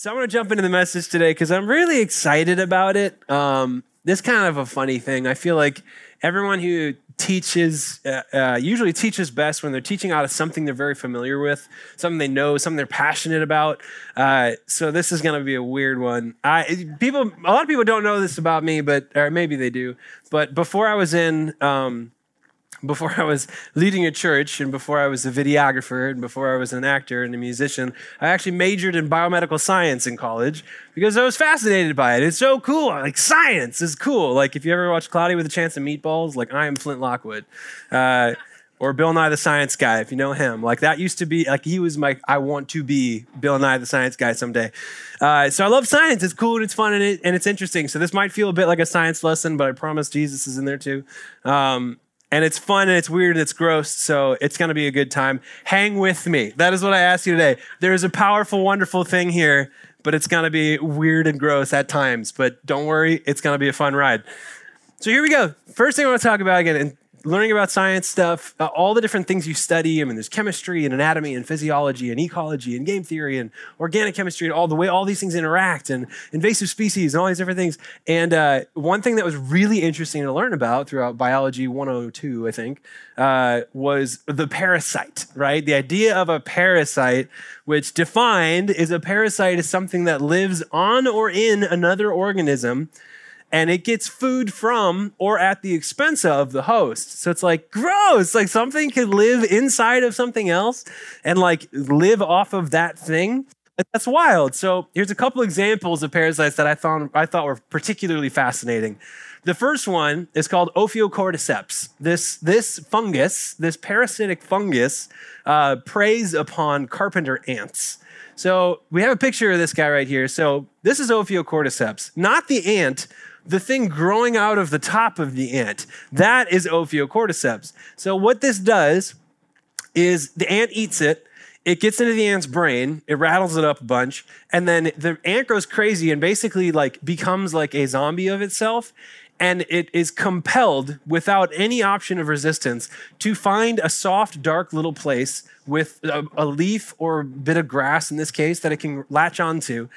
So I'm going to jump into the message today because I'm really excited about it. Um, this kind of a funny thing. I feel like everyone who teaches uh, uh, usually teaches best when they're teaching out of something they're very familiar with, something they know, something they're passionate about. Uh, so this is going to be a weird one. I people, a lot of people don't know this about me, but or maybe they do. But before I was in. Um, before I was leading a church and before I was a videographer and before I was an actor and a musician, I actually majored in biomedical science in college because I was fascinated by it. It's so cool. Like science is cool. Like if you ever watch Cloudy with a Chance of Meatballs, like I am Flint Lockwood. Uh, or Bill Nye the Science Guy, if you know him. Like that used to be, like he was my, I want to be Bill Nye the Science Guy someday. Uh, so I love science. It's cool and it's fun and, it, and it's interesting. So this might feel a bit like a science lesson, but I promise Jesus is in there too. Um, and it's fun and it's weird and it's gross. So it's going to be a good time. Hang with me. That is what I ask you today. There is a powerful, wonderful thing here, but it's going to be weird and gross at times. But don't worry, it's going to be a fun ride. So here we go. First thing I want to talk about again, and learning about science stuff, uh, all the different things you study. I mean, there's chemistry and anatomy and physiology and ecology and game theory and organic chemistry and all the way all these things interact and invasive species and all these different things. And uh, one thing that was really interesting to learn about throughout biology 102, I think, uh, was the parasite, right? The idea of a parasite, which defined is a parasite is something that lives on or in another organism and it gets food from or at the expense of the host. So it's like gross. Like something could live inside of something else and like live off of that thing. That's wild. So here's a couple examples of parasites that I found I thought were particularly fascinating. The first one is called Ophiocordyceps. This, this fungus, this parasitic fungus, uh, preys upon carpenter ants. So we have a picture of this guy right here. So this is Ophiocordyceps, not the ant, the thing growing out of the top of the ant. That is Ophiocordyceps. So what this does is the ant eats it, it gets into the ant's brain, it rattles it up a bunch, and then the ant goes crazy and basically like becomes like a zombie of itself. And it is compelled, without any option of resistance, to find a soft, dark little place with a, a leaf or a bit of grass, in this case, that it can latch onto.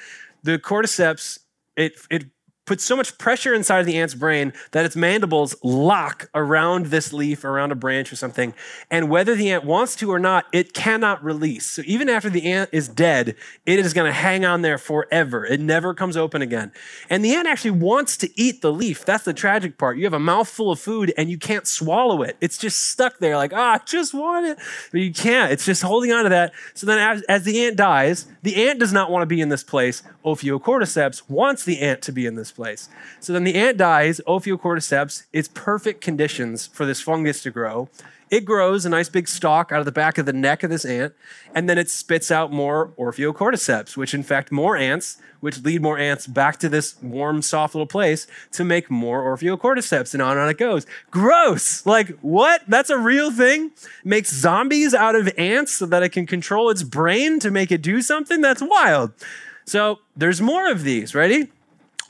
The cordyceps it, it puts so much pressure inside of the ant's brain that its mandibles lock around this leaf, around a branch or something. And whether the ant wants to or not, it cannot release. So even after the ant is dead, it is going to hang on there forever. It never comes open again. And the ant actually wants to eat the leaf. That's the tragic part. You have a mouthful of food and you can't swallow it. It's just stuck there, like, ah, I just want it. But you can't. It's just holding on to that. So then as, as the ant dies, the ant does not want to be in this place. Ophiocordyceps wants the ant to be in this place. So then the ant dies, Ophiocordyceps, it's perfect conditions for this fungus to grow. It grows a nice big stalk out of the back of the neck of this ant, and then it spits out more Ophiocordyceps, which infect more ants, which lead more ants back to this warm, soft little place to make more Ophiocordyceps, and on and on it goes. Gross! Like, what? That's a real thing? Makes zombies out of ants so that it can control its brain to make it do something? That's wild. So there's more of these. Ready?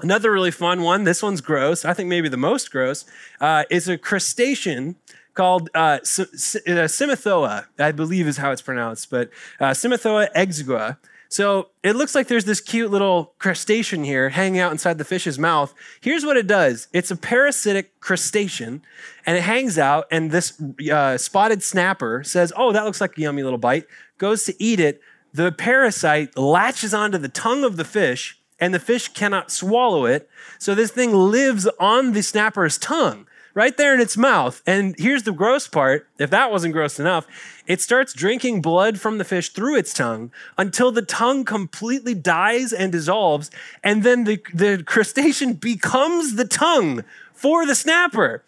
Another really fun one, this one's gross, I think maybe the most gross, uh, is a crustacean called uh, Cymothoa, uh, I believe is how it's pronounced, but uh, Cymothoa exigua. So it looks like there's this cute little crustacean here hanging out inside the fish's mouth. Here's what it does it's a parasitic crustacean, and it hangs out, and this uh, spotted snapper says, Oh, that looks like a yummy little bite, goes to eat it. The parasite latches onto the tongue of the fish and the fish cannot swallow it. So this thing lives on the snapper's tongue, right there in its mouth. And here's the gross part if that wasn't gross enough, it starts drinking blood from the fish through its tongue until the tongue completely dies and dissolves. And then the, the crustacean becomes the tongue for the snapper.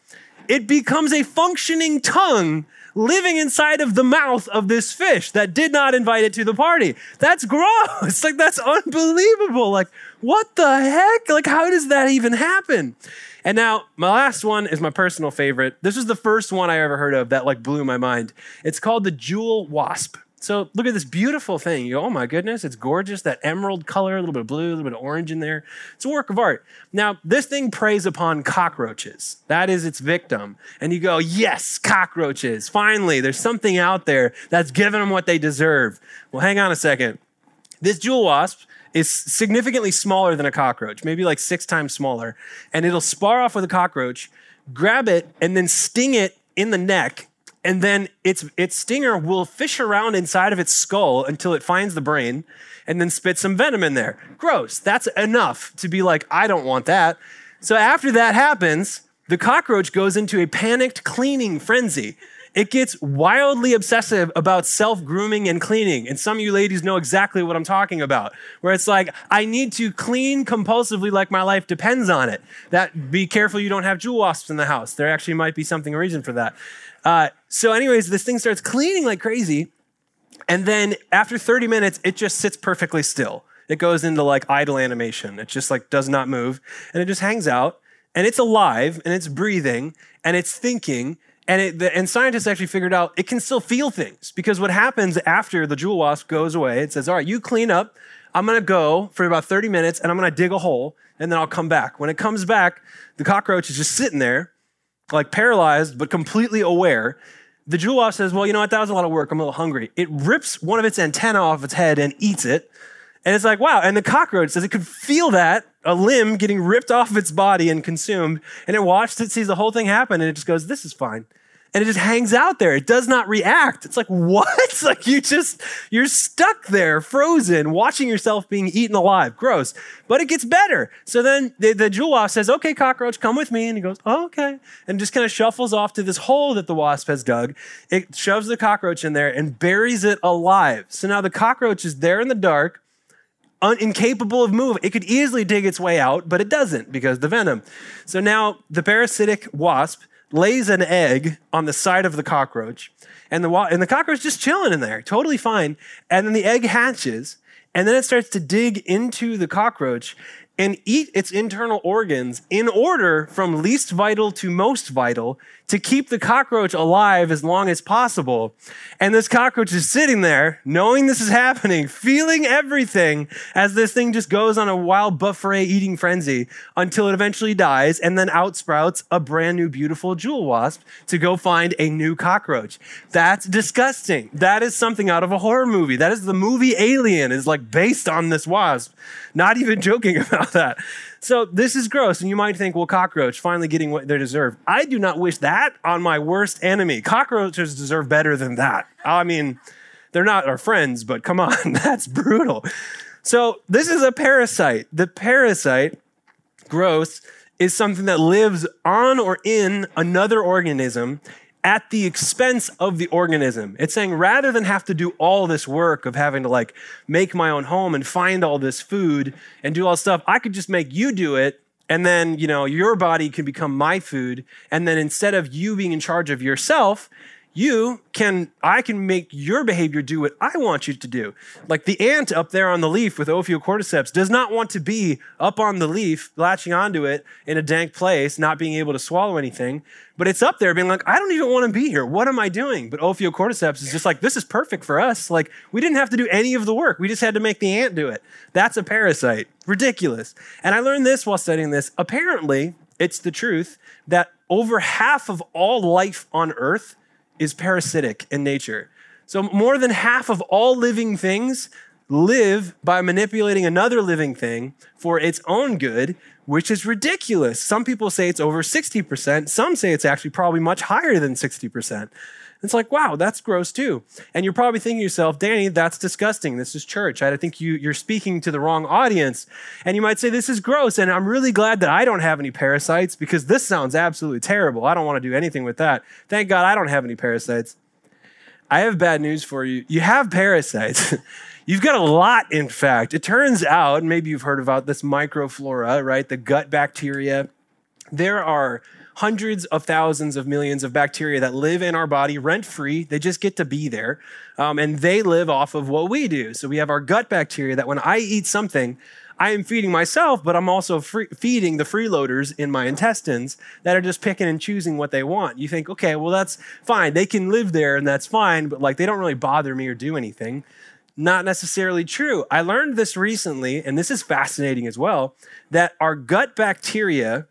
It becomes a functioning tongue living inside of the mouth of this fish that did not invite it to the party. That's gross. Like, that's unbelievable. Like, what the heck? Like, how does that even happen? And now, my last one is my personal favorite. This was the first one I ever heard of that like blew my mind. It's called the jewel wasp. So look at this beautiful thing. You go, oh my goodness, it's gorgeous. That emerald color, a little bit of blue, a little bit of orange in there. It's a work of art. Now, this thing preys upon cockroaches. That is its victim. And you go, yes, cockroaches. Finally, there's something out there that's giving them what they deserve. Well, hang on a second. This jewel wasp is significantly smaller than a cockroach, maybe like six times smaller. And it'll spar off with a cockroach, grab it, and then sting it in the neck. And then its, its stinger will fish around inside of its skull until it finds the brain and then spit some venom in there. Gross. That's enough to be like, I don't want that. So after that happens, the cockroach goes into a panicked cleaning frenzy. It gets wildly obsessive about self grooming and cleaning. And some of you ladies know exactly what I'm talking about, where it's like, I need to clean compulsively like my life depends on it. That be careful you don't have jewel wasps in the house. There actually might be something, a reason for that. Uh, so, anyways, this thing starts cleaning like crazy. And then after 30 minutes, it just sits perfectly still. It goes into like idle animation. It just like does not move and it just hangs out and it's alive and it's breathing and it's thinking and, it, the, and scientists actually figured out it can still feel things because what happens after the jewel wasp goes away, it says, All right, you clean up. I'm going to go for about 30 minutes and I'm going to dig a hole and then I'll come back. When it comes back, the cockroach is just sitting there, like paralyzed, but completely aware. The jewel wasp says, Well, you know what? That was a lot of work. I'm a little hungry. It rips one of its antenna off its head and eats it. And it's like, wow. And the cockroach says it could feel that, a limb getting ripped off of its body and consumed. And it watched it, sees the whole thing happen, and it just goes, this is fine. And it just hangs out there. It does not react. It's like, what? It's like you just, you're stuck there, frozen, watching yourself being eaten alive. Gross. But it gets better. So then the, the jewel wasp says, okay, cockroach, come with me. And he goes, oh, okay. And just kind of shuffles off to this hole that the wasp has dug. It shoves the cockroach in there and buries it alive. So now the cockroach is there in the dark un- incapable of moving. It could easily dig its way out, but it doesn't because the venom. So now the parasitic wasp lays an egg on the side of the cockroach, and the and the cockroach just chilling in there, totally fine. And then the egg hatches, and then it starts to dig into the cockroach, and eat its internal organs in order from least vital to most vital to keep the cockroach alive as long as possible. And this cockroach is sitting there, knowing this is happening, feeling everything as this thing just goes on a wild buffet eating frenzy until it eventually dies and then outsprouts a brand new beautiful jewel wasp to go find a new cockroach. That's disgusting. That is something out of a horror movie. That is the movie Alien is like based on this wasp. Not even joking about that. So this is gross. And you might think, well, cockroach finally getting what they deserve. I do not wish that on my worst enemy. Cockroaches deserve better than that. I mean, they're not our friends, but come on, that's brutal. So this is a parasite. The parasite, gross, is something that lives on or in another organism at the expense of the organism. It's saying rather than have to do all this work of having to like make my own home and find all this food and do all this stuff, I could just make you do it. And then, you know, your body can become my food. And then instead of you being in charge of yourself, you can i can make your behavior do what i want you to do. Like the ant up there on the leaf with ophiocordyceps does not want to be up on the leaf latching onto it in a dank place not being able to swallow anything. But it's up there being like i don't even want to be here. What am i doing? But ophiocordyceps is just like this is perfect for us. Like we didn't have to do any of the work. We just had to make the ant do it. That's a parasite. Ridiculous. And i learned this while studying this. Apparently it's the truth that over half of all life on earth is parasitic in nature. So, more than half of all living things live by manipulating another living thing for its own good, which is ridiculous. Some people say it's over 60%. Some say it's actually probably much higher than 60%. It's like, wow, that's gross too. And you're probably thinking to yourself, Danny, that's disgusting. This is church. I think you, you're speaking to the wrong audience. And you might say, this is gross. And I'm really glad that I don't have any parasites because this sounds absolutely terrible. I don't want to do anything with that. Thank God I don't have any parasites. I have bad news for you. You have parasites. You've got a lot, in fact. It turns out, maybe you've heard about this microflora, right? The gut bacteria. There are hundreds of thousands of millions of bacteria that live in our body rent free. They just get to be there. Um, and they live off of what we do. So we have our gut bacteria that when I eat something, I am feeding myself, but I'm also free, feeding the freeloaders in my intestines that are just picking and choosing what they want. You think, okay, well, that's fine. They can live there and that's fine, but like they don't really bother me or do anything. Not necessarily true. I learned this recently, and this is fascinating as well, that our gut bacteria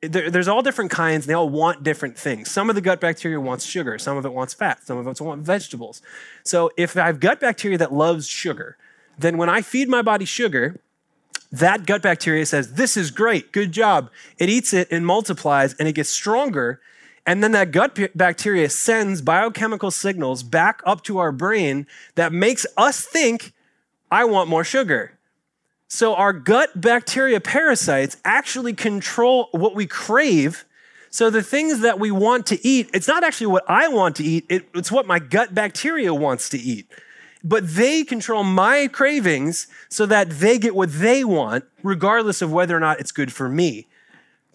there, there's all different kinds. They all want different things. Some of the gut bacteria wants sugar. Some of it wants fat. Some of it wants vegetables. So if I have gut bacteria that loves sugar, then when I feed my body sugar, that gut bacteria says, This is great, good job. It eats it and multiplies and it gets stronger. And then that gut bacteria sends biochemical signals back up to our brain that makes us think, I want more sugar. So our gut bacteria parasites actually control what we crave. So the things that we want to eat, it's not actually what I want to eat, it, it's what my gut bacteria wants to eat but they control my cravings so that they get what they want, regardless of whether or not it's good for me.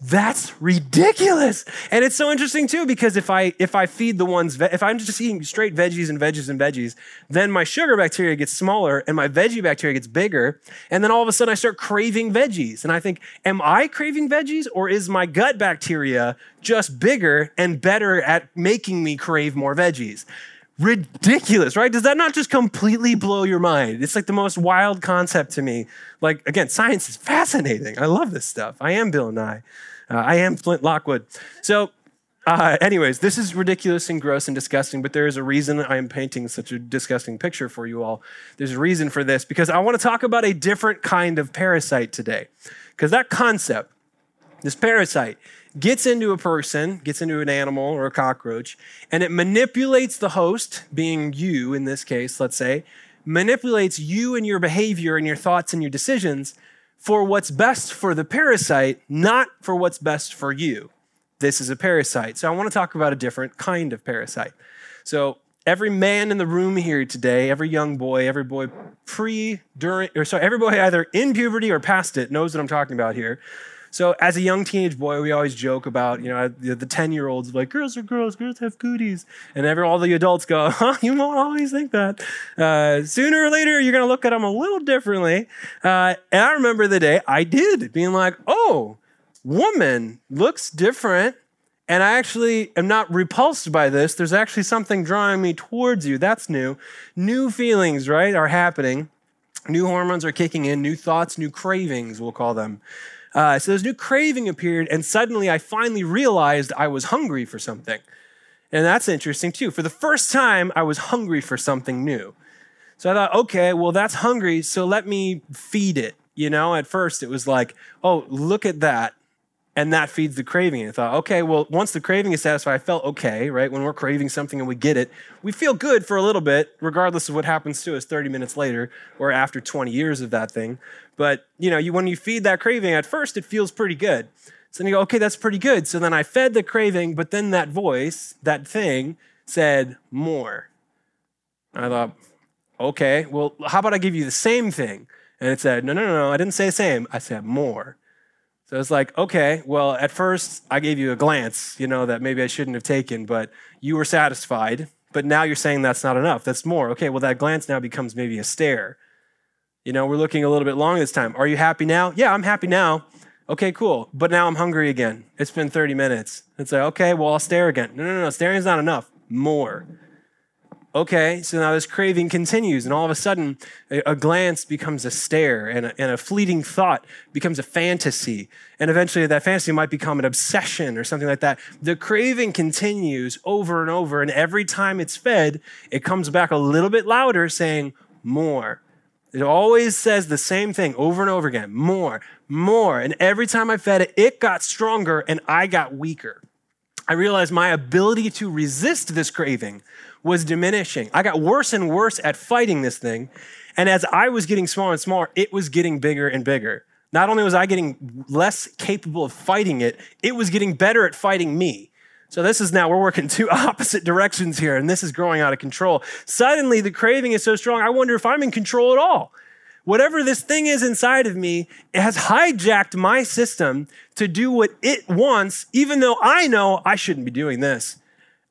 That's ridiculous. And it's so interesting too, because if I if I feed the ones if I'm just eating straight veggies and veggies and veggies, then my sugar bacteria gets smaller and my veggie bacteria gets bigger. And then all of a sudden I start craving veggies. And I think, am I craving veggies or is my gut bacteria just bigger and better at making me crave more veggies? ridiculous, right? Does that not just completely blow your mind? It's like the most wild concept to me. Like, again, science is fascinating. I love this stuff. I am Bill Nye. Uh, I am Flint Lockwood. So, uh, anyways, this is ridiculous and gross and disgusting, but there is a reason I am painting such a disgusting picture for you all. There's a reason for this because I want to talk about a different kind of parasite today. Because that concept, this parasite, gets into a person, gets into an animal or a cockroach, and it manipulates the host, being you in this case, let's say, manipulates you and your behavior and your thoughts and your decisions for what's best for the parasite, not for what's best for you. This is a parasite. So I want to talk about a different kind of parasite. So every man in the room here today, every young boy, every boy pre, during, or sorry, every boy either in puberty or past it knows what I'm talking about here. So as a young teenage boy, we always joke about, you know, the 10 year olds like, girls are girls, girls have cooties. And every, all the adults go, huh, you won't always think that. Uh, sooner or later, you're going to look at them a little differently. Uh, and I remember the day I did being like, oh, woman looks different. And I actually am not repulsed by this. There's actually something drawing me towards you. That's new. New feelings, right, are happening. New hormones are kicking in, new thoughts, new cravings, we'll call them. Uh, so this new craving appeared, and suddenly I finally realized I was hungry for something. And that's interesting too. For the first time, I was hungry for something new. So I thought, okay, well, that's hungry, so let me feed it. You know, at first it was like, oh, look at that and that feeds the craving. And I thought, okay, well, once the craving is satisfied, I felt okay, right? When we're craving something and we get it, we feel good for a little bit, regardless of what happens to us 30 minutes later or after 20 years of that thing. But you know, you, when you feed that craving, at first it feels pretty good. So then you go, okay, that's pretty good. So then I fed the craving, but then that voice, that thing, said more. I thought, okay, well, how about I give you the same thing? And it said, no, no, no, no, I didn't say the same. I said more. So it's like, okay, well, at first I gave you a glance, you know, that maybe I shouldn't have taken, but you were satisfied. But now you're saying that's not enough. That's more. Okay, well, that glance now becomes maybe a stare. You know, we're looking a little bit long this time. Are you happy now? Yeah, I'm happy now. Okay, cool. But now I'm hungry again. It's been 30 minutes. It's like, okay, well, I'll stare again. No, no, no, staring is not enough. More. Okay, so now this craving continues, and all of a sudden, a, a glance becomes a stare, and a, and a, fleeting thought becomes a fantasy. And eventually, that fantasy might become an obsession or something like that. The craving continues over and over, and every time it's fed, it comes back a little bit louder, saying, More. It always says the same thing over and over again more, more. And every time I fed it, it got stronger and I got weaker. I realized my ability to resist this craving was diminishing. I got worse and worse at fighting this thing. And as I was getting smaller and smaller, it was getting bigger and bigger. Not only was I getting less capable of fighting it, it was getting better at fighting me. So this is now, we're working two opposite directions here, and this is growing out of control. Suddenly, the craving is so strong, I wonder if I'm in control at all. Whatever this thing is inside of me, it has hijacked my system to do what it wants, even though I know I shouldn't be doing this.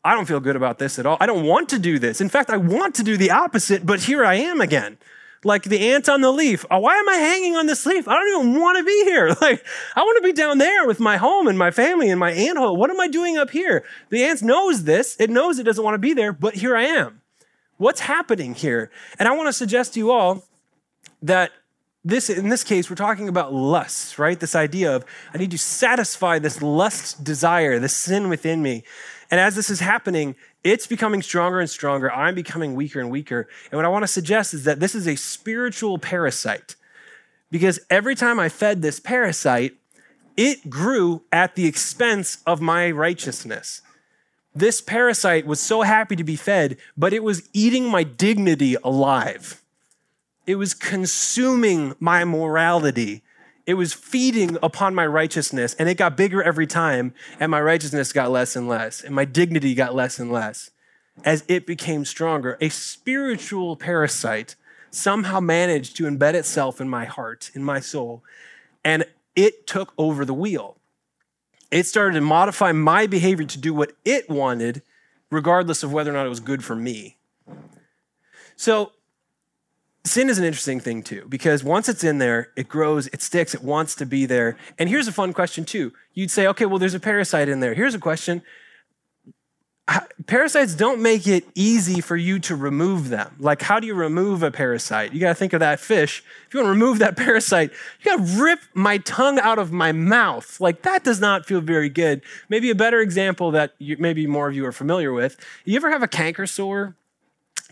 I don't feel good about this at all. I don't want to do this. In fact, I want to do the opposite, but here I am again. Like the ant on the leaf. Oh, why am I hanging on this leaf? I don't even want to be here. Like, I want to be down there with my home and my family and my ant hole. What am I doing up here? The ant knows this. It knows it doesn't want to be there, but here I am. What's happening here? And I want to suggest to you all that this in this case we're talking about lust right this idea of i need to satisfy this lust desire this sin within me And as this is happening, it's becoming stronger and stronger. I'm becoming weaker and weaker. And what I want to suggest is that this is a spiritual parasite. Because every time I fed this parasite, it grew at the expense of my righteousness. This parasite was so happy to be fed, but it was eating my dignity alive. It was consuming my morality. It was feeding upon my righteousness, and it got bigger every time, and my righteousness got less and less, and my dignity got less and less as it became stronger. A spiritual parasite somehow managed to embed itself in my heart, in my soul, and it took over the wheel. It started to modify my behavior to do what it wanted, regardless of whether or not it was good for me. So, sin is an interesting thing too, because once it's in there, it grows, it sticks, it wants to be there. And here's a fun question too. You'd say, okay, well, there's a parasite in there. Here's a question parasites don't make it easy for you to remove them. Like, how do you remove a parasite? You got to think of that fish. If you want to remove that parasite, you got to rip my tongue out of my mouth. Like, that does not feel very good. Maybe a better example that you, maybe more of you are familiar with. You ever have a canker sore?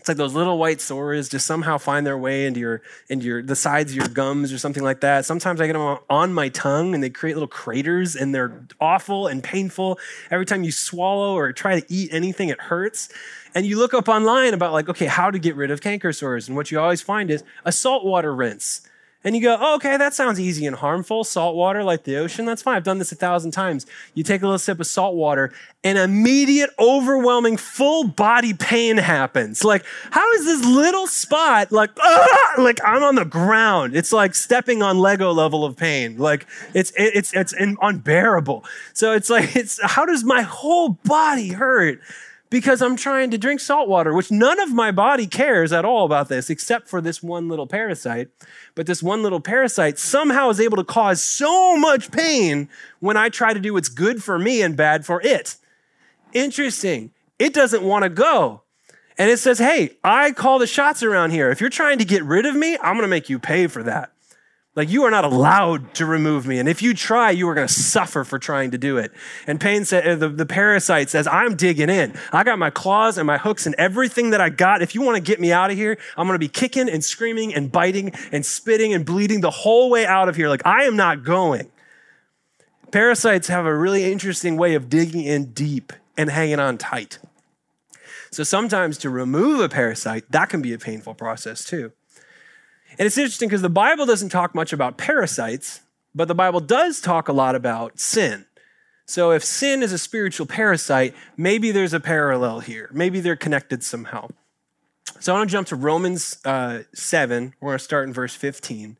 It's like those little white sores just somehow find their way into your into your the sides of your gums or something like that. Sometimes I get them on my tongue and they create little craters and they're awful and painful. Every time you swallow or try to eat anything, it hurts. And you look up online about like, okay, how to get rid of canker sores. And what you always find is a saltwater rinse. And you go, oh, okay, that sounds easy and harmful. Salt water like the ocean, that's fine. I've done this a thousand times. You take a little sip of salt water, and immediate, overwhelming, full body pain happens. Like, how is this little spot like, ah, like I'm on the ground? It's like stepping on Lego level of pain. Like, it's it's it's unbearable. So it's like, it's how does my whole body hurt? Because I'm trying to drink salt water, which none of my body cares at all about this except for this one little parasite. But this one little parasite somehow is able to cause so much pain when I try to do what's good for me and bad for it. Interesting. It doesn't want to go. And it says, hey, I call the shots around here. If you're trying to get rid of me, I'm going to make you pay for that. Like, you are not allowed to remove me. And if you try, you are going to suffer for trying to do it. And Pain said, uh, the, the parasite says, I'm digging in. I got my claws and my hooks and everything that I got. If you want to get me out of here, I'm going to be kicking and screaming and biting and spitting and bleeding the whole way out of here. Like, I am not going. Parasites have a really interesting way of digging in deep and hanging on tight. So sometimes to remove a parasite, that can be a painful process too. And it's interesting because the Bible doesn't talk much about parasites, but the Bible does talk a lot about sin. So if sin is a spiritual parasite, maybe there's a parallel here. Maybe they're connected somehow. So I want to jump to Romans uh, 7. We're going to start in verse 15.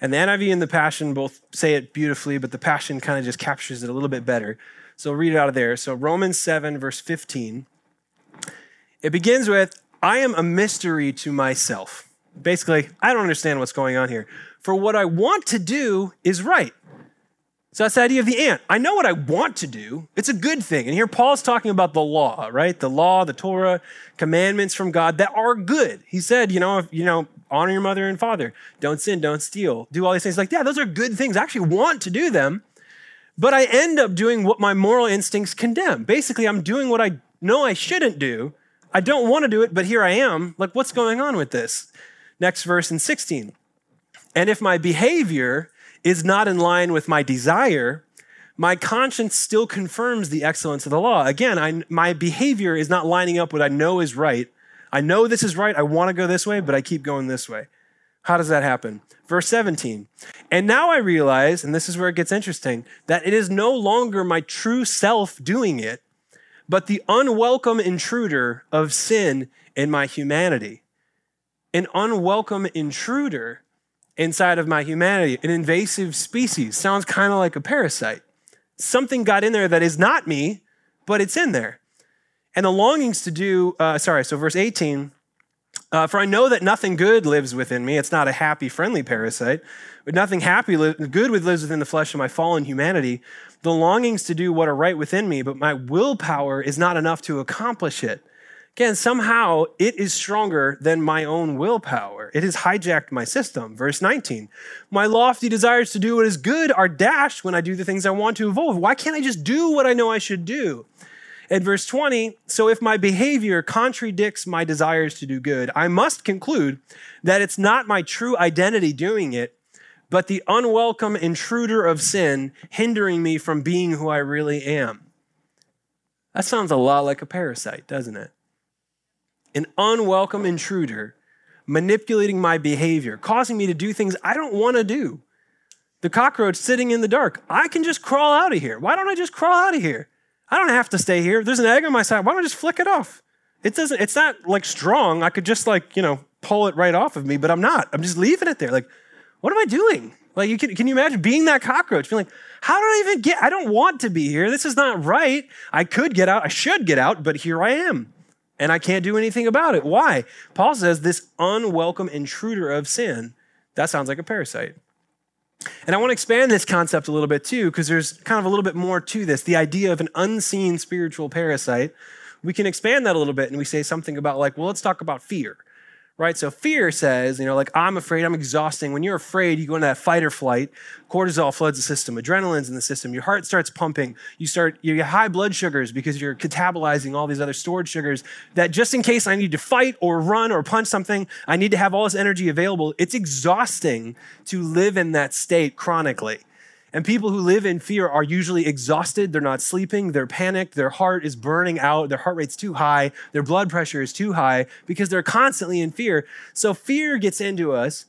And the NIV and the Passion both say it beautifully, but the Passion kind of just captures it a little bit better. So read it out of there. So Romans 7, verse 15. It begins with, I am a mystery to myself. Basically, I don't understand what's going on here. For what I want to do is right. So that's the idea of the ant. I know what I want to do. It's a good thing. And here Paul's talking about the law, right? The law, the Torah, commandments from God that are good. He said, you know, if, you know, honor your mother and father. Don't sin, don't steal. Do all these things. Like, yeah, those are good things. I actually want to do them. But I end up doing what my moral instincts condemn. Basically, I'm doing what I know I shouldn't do. I don't want to do it, but here I am. Like, what's going on with this? Next verse in 16. And if my behavior is not in line with my desire, my conscience still confirms the excellence of the law. Again, I, my behavior is not lining up what I know is right. I know this is right. I want to go this way, but I keep going this way. How does that happen? Verse 17. And now I realize, and this is where it gets interesting, that it is no longer my true self doing it, but the unwelcome intruder of sin in my humanity an unwelcome intruder inside of my humanity, an invasive species. Sounds kind of like a parasite. Something got in there that is not me, but it's in there. And the longings to do, uh, sorry, so verse 18, uh, for I know that nothing good lives within me. It's not a happy, friendly parasite, but nothing happy, li- good lives within the flesh of my fallen humanity. The longings to do what are right within me, but my willpower is not enough to accomplish it. Again, somehow it is stronger than my own willpower. It has hijacked my system. Verse 19 My lofty desires to do what is good are dashed when I do the things I want to avoid. Why can't I just do what I know I should do? At verse 20, so if my behavior contradicts my desires to do good, I must conclude that it's not my true identity doing it, but the unwelcome intruder of sin hindering me from being who I really am. That sounds a lot like a parasite, doesn't it? An unwelcome intruder manipulating my behavior, causing me to do things I don't want to do. The cockroach sitting in the dark. I can just crawl out of here. Why don't I just crawl out of here? I don't have to stay here. There's an egg on my side, why don't I just flick it off? It doesn't, it's not like strong. I could just like, you know, pull it right off of me, but I'm not. I'm just leaving it there. Like, what am I doing? Like, you can, can you imagine being that cockroach? Being like, how did I even get, I don't want to be here. This is not right. I could get out. I should get out, but here I am. And I can't do anything about it. Why? Paul says this unwelcome intruder of sin, that sounds like a parasite. And I want to expand this concept a little bit too, because there's kind of a little bit more to this the idea of an unseen spiritual parasite. We can expand that a little bit and we say something about, like, well, let's talk about fear right? So fear says, you know, like I'm afraid, I'm exhausting. When you're afraid, you go into that fight or flight. Cortisol floods the system, adrenaline's in the system. Your heart starts pumping. You start, you get high blood sugars because you're catabolizing all these other stored sugars. That just in case I need to fight or run or punch something, I need to have all this energy available. It's exhausting to live in that state chronically. And people who live in fear are usually exhausted. They're not sleeping. They're panicked. Their heart is burning out. Their heart rate's too high. Their blood pressure is too high because they're constantly in fear. So fear gets into us.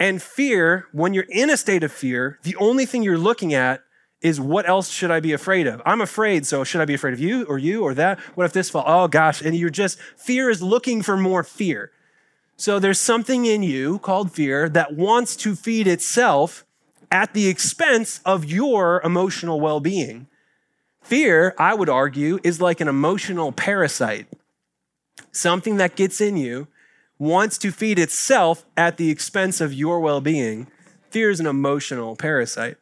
And fear, when you're in a state of fear, the only thing you're looking at is what else should I be afraid of? I'm afraid, so should I be afraid of you or you or that? What if this fall? Oh gosh. And you're just, fear is looking for more fear. So there's something in you called fear that wants to feed itself at the expense of your emotional well being. Fear, I would argue, is like an emotional parasite. Something that gets in you wants to feed itself at the expense of your well being. Fear is an emotional parasite.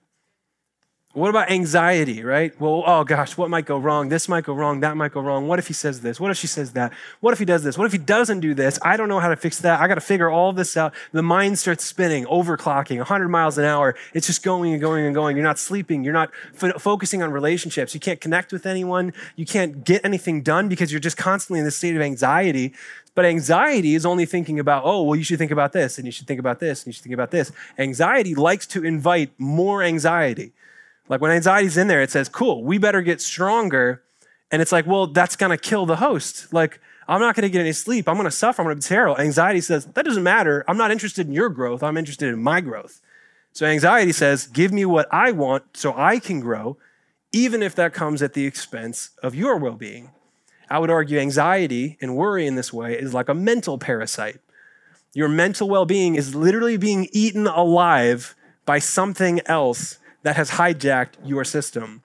What about anxiety, right? Well, oh gosh, what might go wrong? This might go wrong. That might go wrong. What if he says this? What if she says that? What if he does this? What if he doesn't do this? I don't know how to fix that. I got to figure all this out. The mind starts spinning, overclocking, 100 miles an hour. It's just going and going and going. You're not sleeping. You're not f- focusing on relationships. You can't connect with anyone. You can't get anything done because you're just constantly in this state of anxiety. But anxiety is only thinking about, oh, well, you should think about this, and you should think about this, and you should think about this. Anxiety likes to invite more anxiety. Like when anxiety's in there, it says, cool, we better get stronger. And it's like, well, that's going to kill the host. Like, I'm not going to get any sleep. I'm going to suffer. I'm going to be terrible. Anxiety says, that doesn't matter. I'm not interested in your growth. I'm interested in my growth. So anxiety says, give me what I want so I can grow, even if that comes at the expense of your well being. I would argue anxiety and worry in this way is like a mental parasite. Your mental well being is literally being eaten alive by something else that has hijacked your system?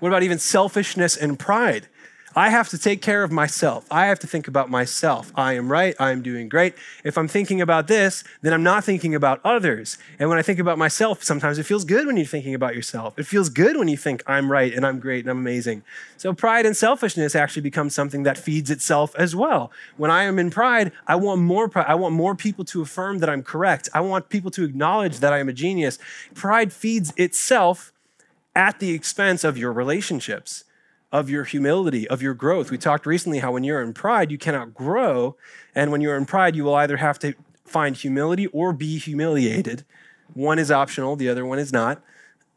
What about even selfishness and pride? I have to take care of myself. I have to think about myself. I am right. I am doing great. If I'm thinking about this, then I'm not thinking about others. And when I think about myself, sometimes it feels good when you're thinking about yourself. It feels good when you think I'm right and I'm great and I'm amazing. So pride and selfishness actually become something that feeds itself as well. When I am in pride, I want more pride. I want more people to affirm that I'm correct. I want people to acknowledge that I am a genius. Pride feeds itself at the expense of your relationships of your humility, of your growth. We talked recently how when you're in pride, you cannot grow. And when you're in pride, you will either have to find humility or be humiliated. One is optional, the other one is not.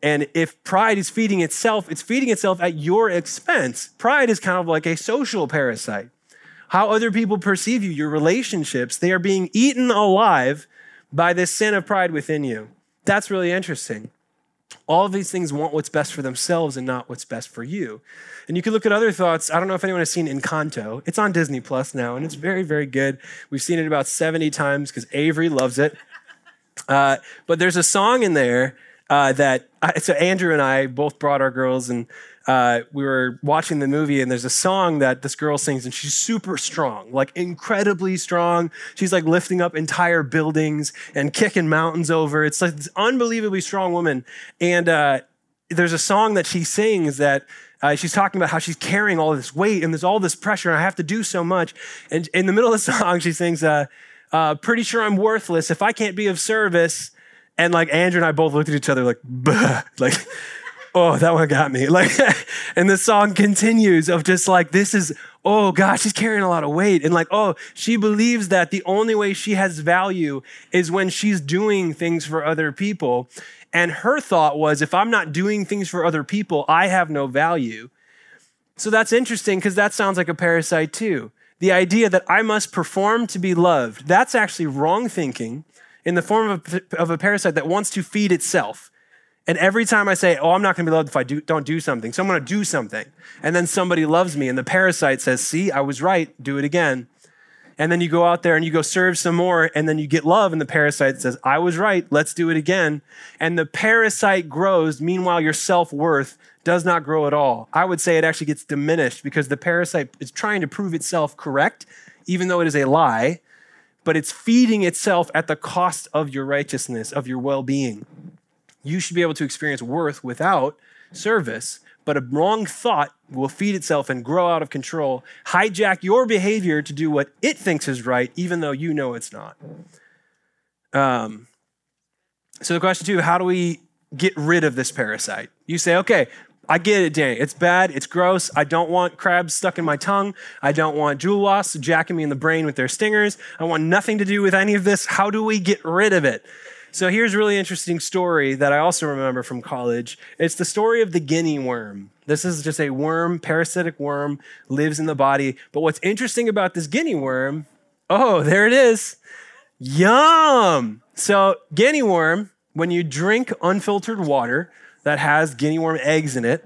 And if pride is feeding itself, it's feeding itself at your expense. Pride is kind of like a social parasite. How other people perceive you, your relationships, they are being eaten alive by this sin of pride within you. That's really interesting. All of these things want what's best for themselves and not what's best for you. And you can look at other thoughts. I don't know if anyone has seen Encanto. It's on Disney Plus now, and it's very, very good. We've seen it about 70 times because Avery loves it. Uh, but there's a song in there uh, that, I, so Andrew and I both brought our girls, and uh, we were watching the movie, and there's a song that this girl sings, and she's super strong, like incredibly strong. She's like lifting up entire buildings and kicking mountains over. It's like this unbelievably strong woman. And uh, there's a song that she sings that uh, she's talking about how she's carrying all this weight and there's all this pressure and I have to do so much. And in the middle of the song, she sings, uh, uh, pretty sure I'm worthless if I can't be of service. And like Andrew and I both looked at each other like, like, oh, that one got me. Like, and the song continues of just like, this is, oh God, she's carrying a lot of weight. And like, oh, she believes that the only way she has value is when she's doing things for other people. And her thought was, if I'm not doing things for other people, I have no value. So that's interesting because that sounds like a parasite too. The idea that I must perform to be loved, that's actually wrong thinking in the form of a, of a parasite that wants to feed itself. And every time I say, Oh, I'm not going to be loved if I do, don't do something, so I'm going to do something. And then somebody loves me, and the parasite says, See, I was right, do it again. And then you go out there and you go serve some more, and then you get love, and the parasite says, I was right, let's do it again. And the parasite grows. Meanwhile, your self worth does not grow at all. I would say it actually gets diminished because the parasite is trying to prove itself correct, even though it is a lie, but it's feeding itself at the cost of your righteousness, of your well being. You should be able to experience worth without service, but a wrong thought will feed itself and grow out of control, hijack your behavior to do what it thinks is right, even though you know it's not. Um, so, the question two how do we get rid of this parasite? You say, okay, I get it, Danny. It's bad. It's gross. I don't want crabs stuck in my tongue. I don't want jewel wasps jacking me in the brain with their stingers. I want nothing to do with any of this. How do we get rid of it? So here's a really interesting story that I also remember from college. It's the story of the guinea worm. This is just a worm, parasitic worm, lives in the body. But what's interesting about this guinea worm, oh, there it is. Yum. So, guinea worm, when you drink unfiltered water, that has guinea worm eggs in it.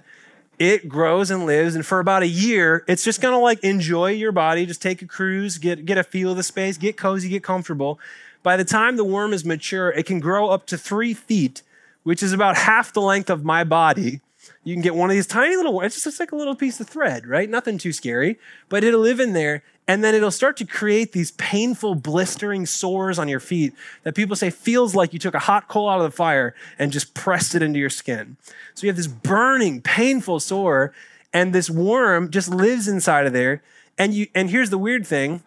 It grows and lives, and for about a year, it's just gonna like enjoy your body, just take a cruise, get, get a feel of the space, get cozy, get comfortable. By the time the worm is mature, it can grow up to three feet, which is about half the length of my body. You can get one of these tiny little, it's just like a little piece of thread, right? Nothing too scary, but it'll live in there and then it'll start to create these painful, blistering sores on your feet that people say feels like you took a hot coal out of the fire and just pressed it into your skin. So you have this burning, painful sore, and this worm just lives inside of there. And you and here's the weird thing,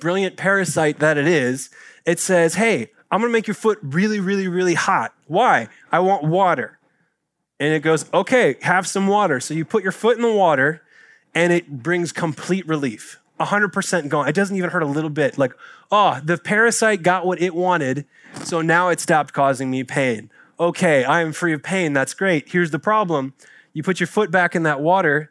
brilliant parasite that it is, it says, hey, I'm gonna make your foot really, really, really hot. Why? I want water. And it goes, okay, have some water. So you put your foot in the water and it brings complete relief. 100% gone. It doesn't even hurt a little bit. Like, oh, the parasite got what it wanted, so now it stopped causing me pain. Okay, I am free of pain. That's great. Here's the problem you put your foot back in that water.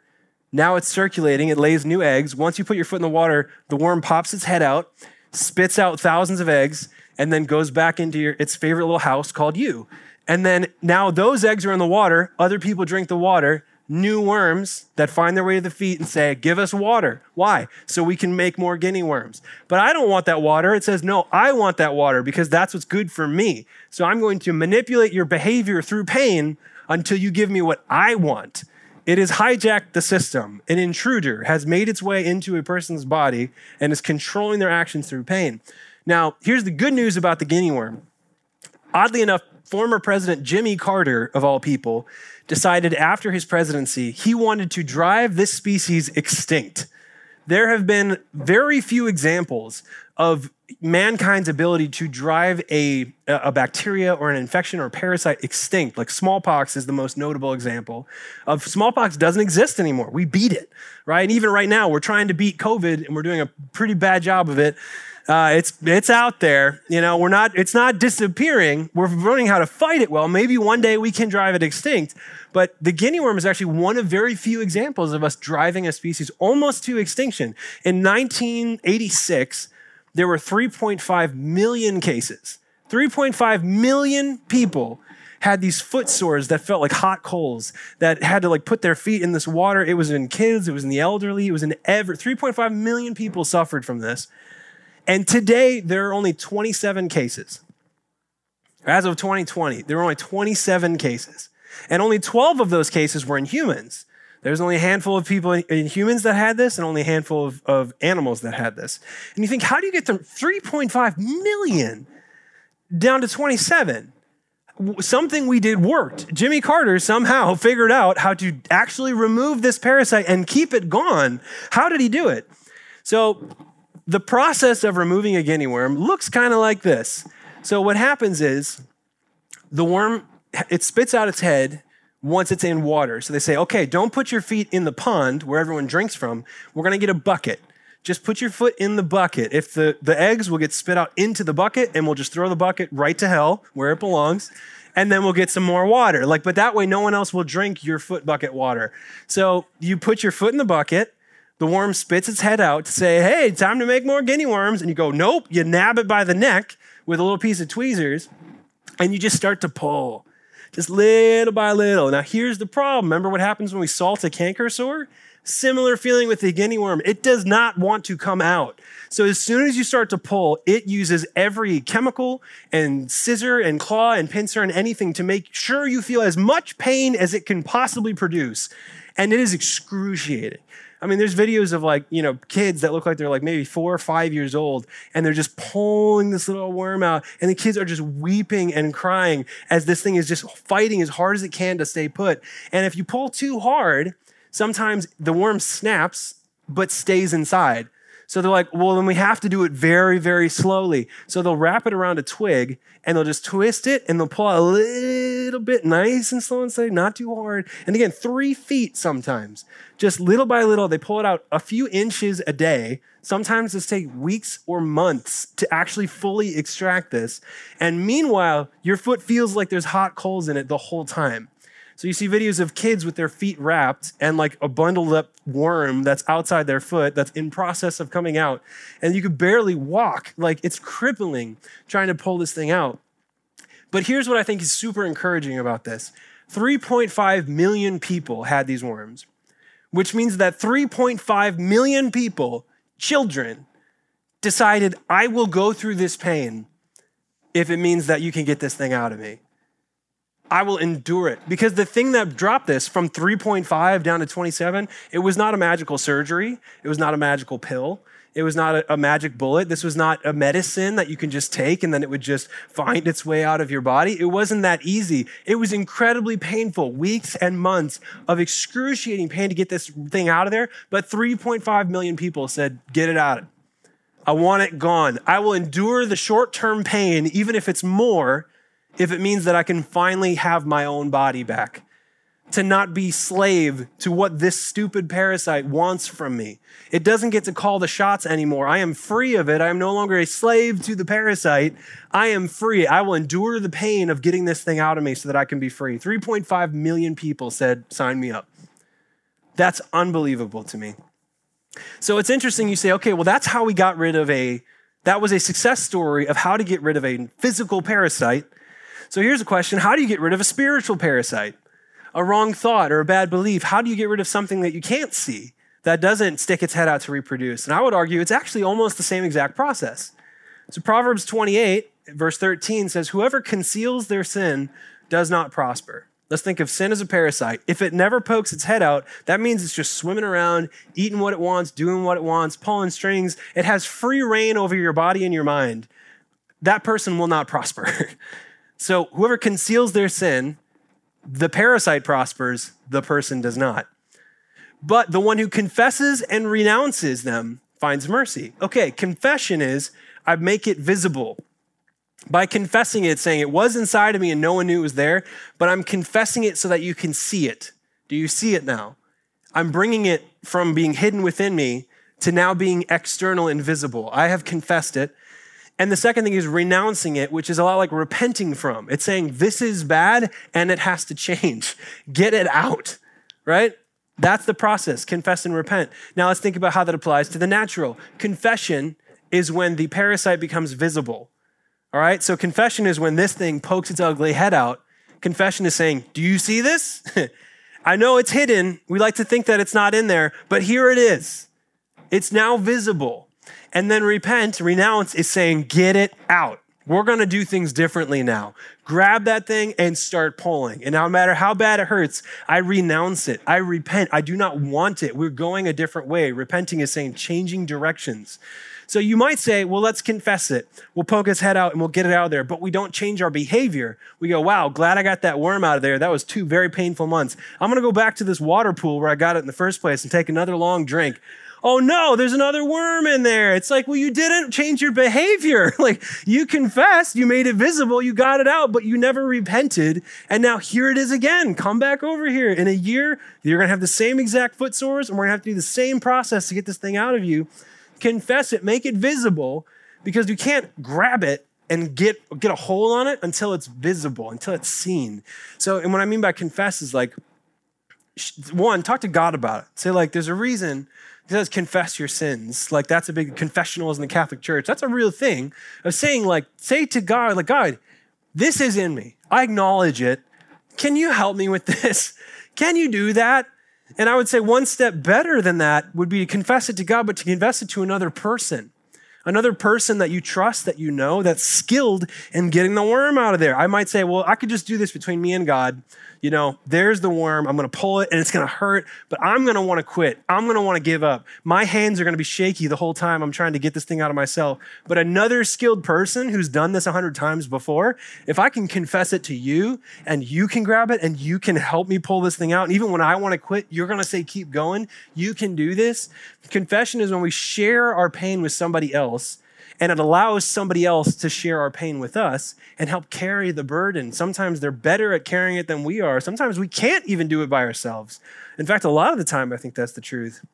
Now it's circulating, it lays new eggs. Once you put your foot in the water, the worm pops its head out, spits out thousands of eggs, and then goes back into your, its favorite little house called you. And then now those eggs are in the water, other people drink the water, new worms that find their way to the feet and say, Give us water. Why? So we can make more guinea worms. But I don't want that water. It says, No, I want that water because that's what's good for me. So I'm going to manipulate your behavior through pain until you give me what I want. It has hijacked the system. An intruder has made its way into a person's body and is controlling their actions through pain. Now, here's the good news about the guinea worm. Oddly enough, former President Jimmy Carter, of all people, decided after his presidency he wanted to drive this species extinct. There have been very few examples of mankind's ability to drive a, a bacteria or an infection or a parasite extinct. Like smallpox is the most notable example of smallpox doesn't exist anymore. We beat it, right? And even right now, we're trying to beat COVID and we're doing a pretty bad job of it. Uh, it's it's out there. You know, we're not. It's not disappearing. We're learning how to fight it well. Maybe one day we can drive it extinct. But the guinea worm is actually one of very few examples of us driving a species almost to extinction. In 1986, there were 3.5 million cases. 3.5 million people had these foot sores that felt like hot coals that had to like put their feet in this water. It was in kids, it was in the elderly, it was in every 3.5 million people suffered from this. And today, there are only 27 cases. As of 2020, there were only 27 cases. And only 12 of those cases were in humans. There's only a handful of people in humans that had this, and only a handful of, of animals that had this. And you think, how do you get from 3.5 million down to 27? Something we did worked. Jimmy Carter somehow figured out how to actually remove this parasite and keep it gone. How did he do it? So, the process of removing a guinea worm looks kind of like this. So what happens is the worm it spits out its head once it's in water. So they say, okay, don't put your feet in the pond where everyone drinks from. We're going to get a bucket. Just put your foot in the bucket. If the, the eggs will get spit out into the bucket, and we'll just throw the bucket right to hell where it belongs and then we'll get some more water. Like, but that way no one else will drink your foot bucket water. So you put your foot in the bucket, the worm spits its head out to say, hey, time to make more guinea worms. And you go, nope, you nab it by the neck with a little piece of tweezers, and you just start to pull, just little by little. Now, here's the problem. Remember what happens when we salt a canker sore? Similar feeling with the guinea worm. It does not want to come out. So as soon as you start to pull, it uses every chemical and scissor and claw and pincer and anything to make sure you feel as much pain as it can possibly produce. And it is excruciating. I mean, there's videos of like, you know, kids that look like they're like maybe four or five years old, and they're just pulling this little worm out, and the kids are just weeping and crying as this thing is just fighting as hard as it can to stay put. And if you pull too hard, sometimes the worm snaps but stays inside. So they're like, well, then we have to do it very, very slowly. So they'll wrap it around a twig and they'll just twist it and they'll pull a little bit nice and slow and steady, not too hard. And again, three feet sometimes. Just little by little, they pull it out a few inches a day. Sometimes it's take weeks or months to actually fully extract this. And meanwhile, your foot feels like there's hot coals in it the whole time. So you see videos of kids with their feet wrapped and like a bundled up worm that's outside their foot that's in process of coming out. And you could barely walk. Like it's crippling trying to pull this thing out. But here's what I think is super encouraging about this 3.5 million people had these worms, which means that 3.5 million people, children, decided, I will go through this pain if it means that you can get this thing out of me. I will endure it. Because the thing that dropped this from 3.5 down to 27, it was not a magical surgery. It was not a magical pill. It was not a, a, magic bullet. This was not a medicine that you can just take and then it would just find its way out of your body. It wasn't that easy. It was incredibly painful, weeks and months of excruciating pain to get this thing out of there. But 3.5 million people said, get it out. I want it gone. I will endure the short term pain, even if it's more if it means that I can finally have my own body back, to not be slave to what this stupid parasite wants from me. It doesn't get to call the shots anymore. I am free of it. I am no longer a slave to the parasite. I am free. I will endure the pain of getting this thing out of me so that I can be free. 3.5 million people said, sign me up. That's unbelievable to me. So it's interesting you say, okay, well, that's how we got rid of a, that was a success story of how to get rid of a physical parasite so here's a question How do you get rid of a spiritual parasite? A wrong thought or a bad belief? How do you get rid of something that you can't see, that doesn't stick its head out to reproduce? And I would argue it's actually almost the same exact process. So Proverbs 28, verse 13 says, Whoever conceals their sin does not prosper. Let's think of sin as a parasite. If it never pokes its head out, that means it's just swimming around, eating what it wants, doing what it wants, pulling strings. It has free reign over your body and your mind. That person will not prosper. So whoever conceals their sin, the parasite prospers, the person does not. But the one who confesses and renounces them finds mercy. Okay, confession is I make it visible. By confessing it, saying it was inside of me and no one knew it was there, but I'm confessing it so that you can see it. Do you see it now? I'm bringing it from being hidden within me to now being external and visible. I have confessed it. And the second thing is renouncing it, which is a lot like repenting from. It's saying, this is bad and it has to change. Get it out, right? That's the process confess and repent. Now let's think about how that applies to the natural. Confession is when the parasite becomes visible. All right? So confession is when this thing pokes its ugly head out. Confession is saying, Do you see this? I know it's hidden. We like to think that it's not in there, but here it is. It's now visible. And then repent, renounce is saying, get it out. We're going to do things differently now. Grab that thing and start pulling. And no matter how bad it hurts, I renounce it. I repent. I do not want it. We're going a different way. Repenting is saying changing directions. So you might say, well, let's confess it. We'll poke its head out and we'll get it out of there. But we don't change our behavior. We go, wow, glad I got that worm out of there. That was two very painful months. I'm going to go back to this water pool where I got it in the first place and take another long drink. Oh no, there's another worm in there. It's like, well, you didn't change your behavior. like you confessed, you made it visible, you got it out, but you never repented. And now here it is again. Come back over here. In a year, you're going to have the same exact foot sores and we're going to have to do the same process to get this thing out of you. Confess it, make it visible because you can't grab it and get get a hold on it until it's visible, until it's seen. So, and what I mean by confess is like one, talk to God about it. Say like, there's a reason he says confess your sins. Like that's a big confessionals in the Catholic Church. That's a real thing of saying like, say to God, like God, this is in me. I acknowledge it. Can you help me with this? Can you do that? And I would say one step better than that would be to confess it to God, but to confess it to another person another person that you trust, that you know, that's skilled in getting the worm out of there. I might say, well, I could just do this between me and God you know, there's the worm. I'm going to pull it and it's going to hurt, but I'm going to want to quit. I'm going to want to give up. My hands are going to be shaky the whole time I'm trying to get this thing out of myself. But another skilled person who's done this a hundred times before, if I can confess it to you and you can grab it and you can help me pull this thing out, and even when I want to quit, you're going to say, keep going. You can do this. Confession is when we share our pain with somebody else and it allows somebody else to share our pain with us and help carry the burden. Sometimes they're better at carrying it than we are. Sometimes we can't even do it by ourselves. In fact, a lot of the time, I think that's the truth.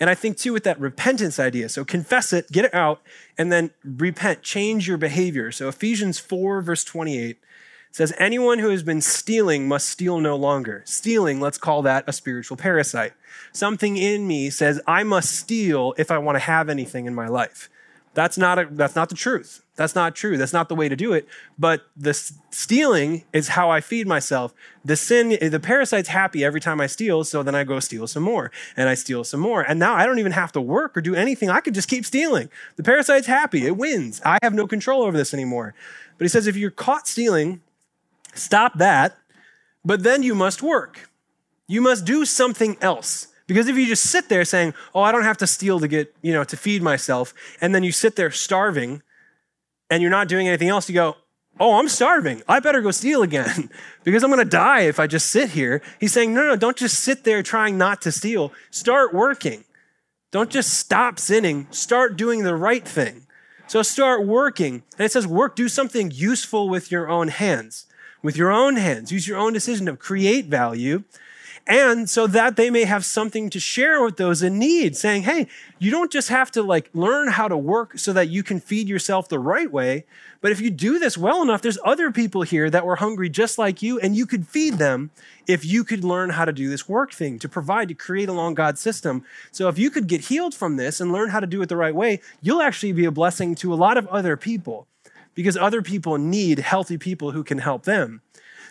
And I think too with that repentance idea. So confess it, get it out, and then repent, change your behavior. So Ephesians 4, verse 28 says, Anyone who has been stealing must steal no longer. Stealing, let's call that a spiritual parasite. Something in me says, I must steal if I want to have anything in my life. That's not, a, that's not the truth. That's not true. That's not the way to do it. But the stealing is how I feed myself. The sin, the parasite's happy every time I steal, so then I go steal some more and I steal some more. And now I don't even have to work or do anything. I could just keep stealing. The parasite's happy. It wins. I have no control over this anymore. But he says if you're caught stealing, stop that, but then you must work. You must do something else. Because if you just sit there saying, "Oh, I don't have to steal to get, you know, to feed myself," and then you sit there starving and you're not doing anything else, you go, "Oh, I'm starving. I better go steal again because I'm going to die if I just sit here." He's saying, "No, no, don't just sit there trying not to steal. Start working. Don't just stop sinning. Start doing the right thing." So start working. And it says work, do something useful with your own hands. With your own hands. Use your own decision to create value and so that they may have something to share with those in need, saying, hey, you don't just have to like learn how to work so that you can feed yourself the right way, but if you do this well enough, there's other people here that were hungry just like you, and you could feed them if you could learn how to do this work thing, to provide, to create along God's system. So if you could get healed from this and learn how to do it the right way, you'll actually be a blessing to a lot of other people because other people need healthy people who can help them.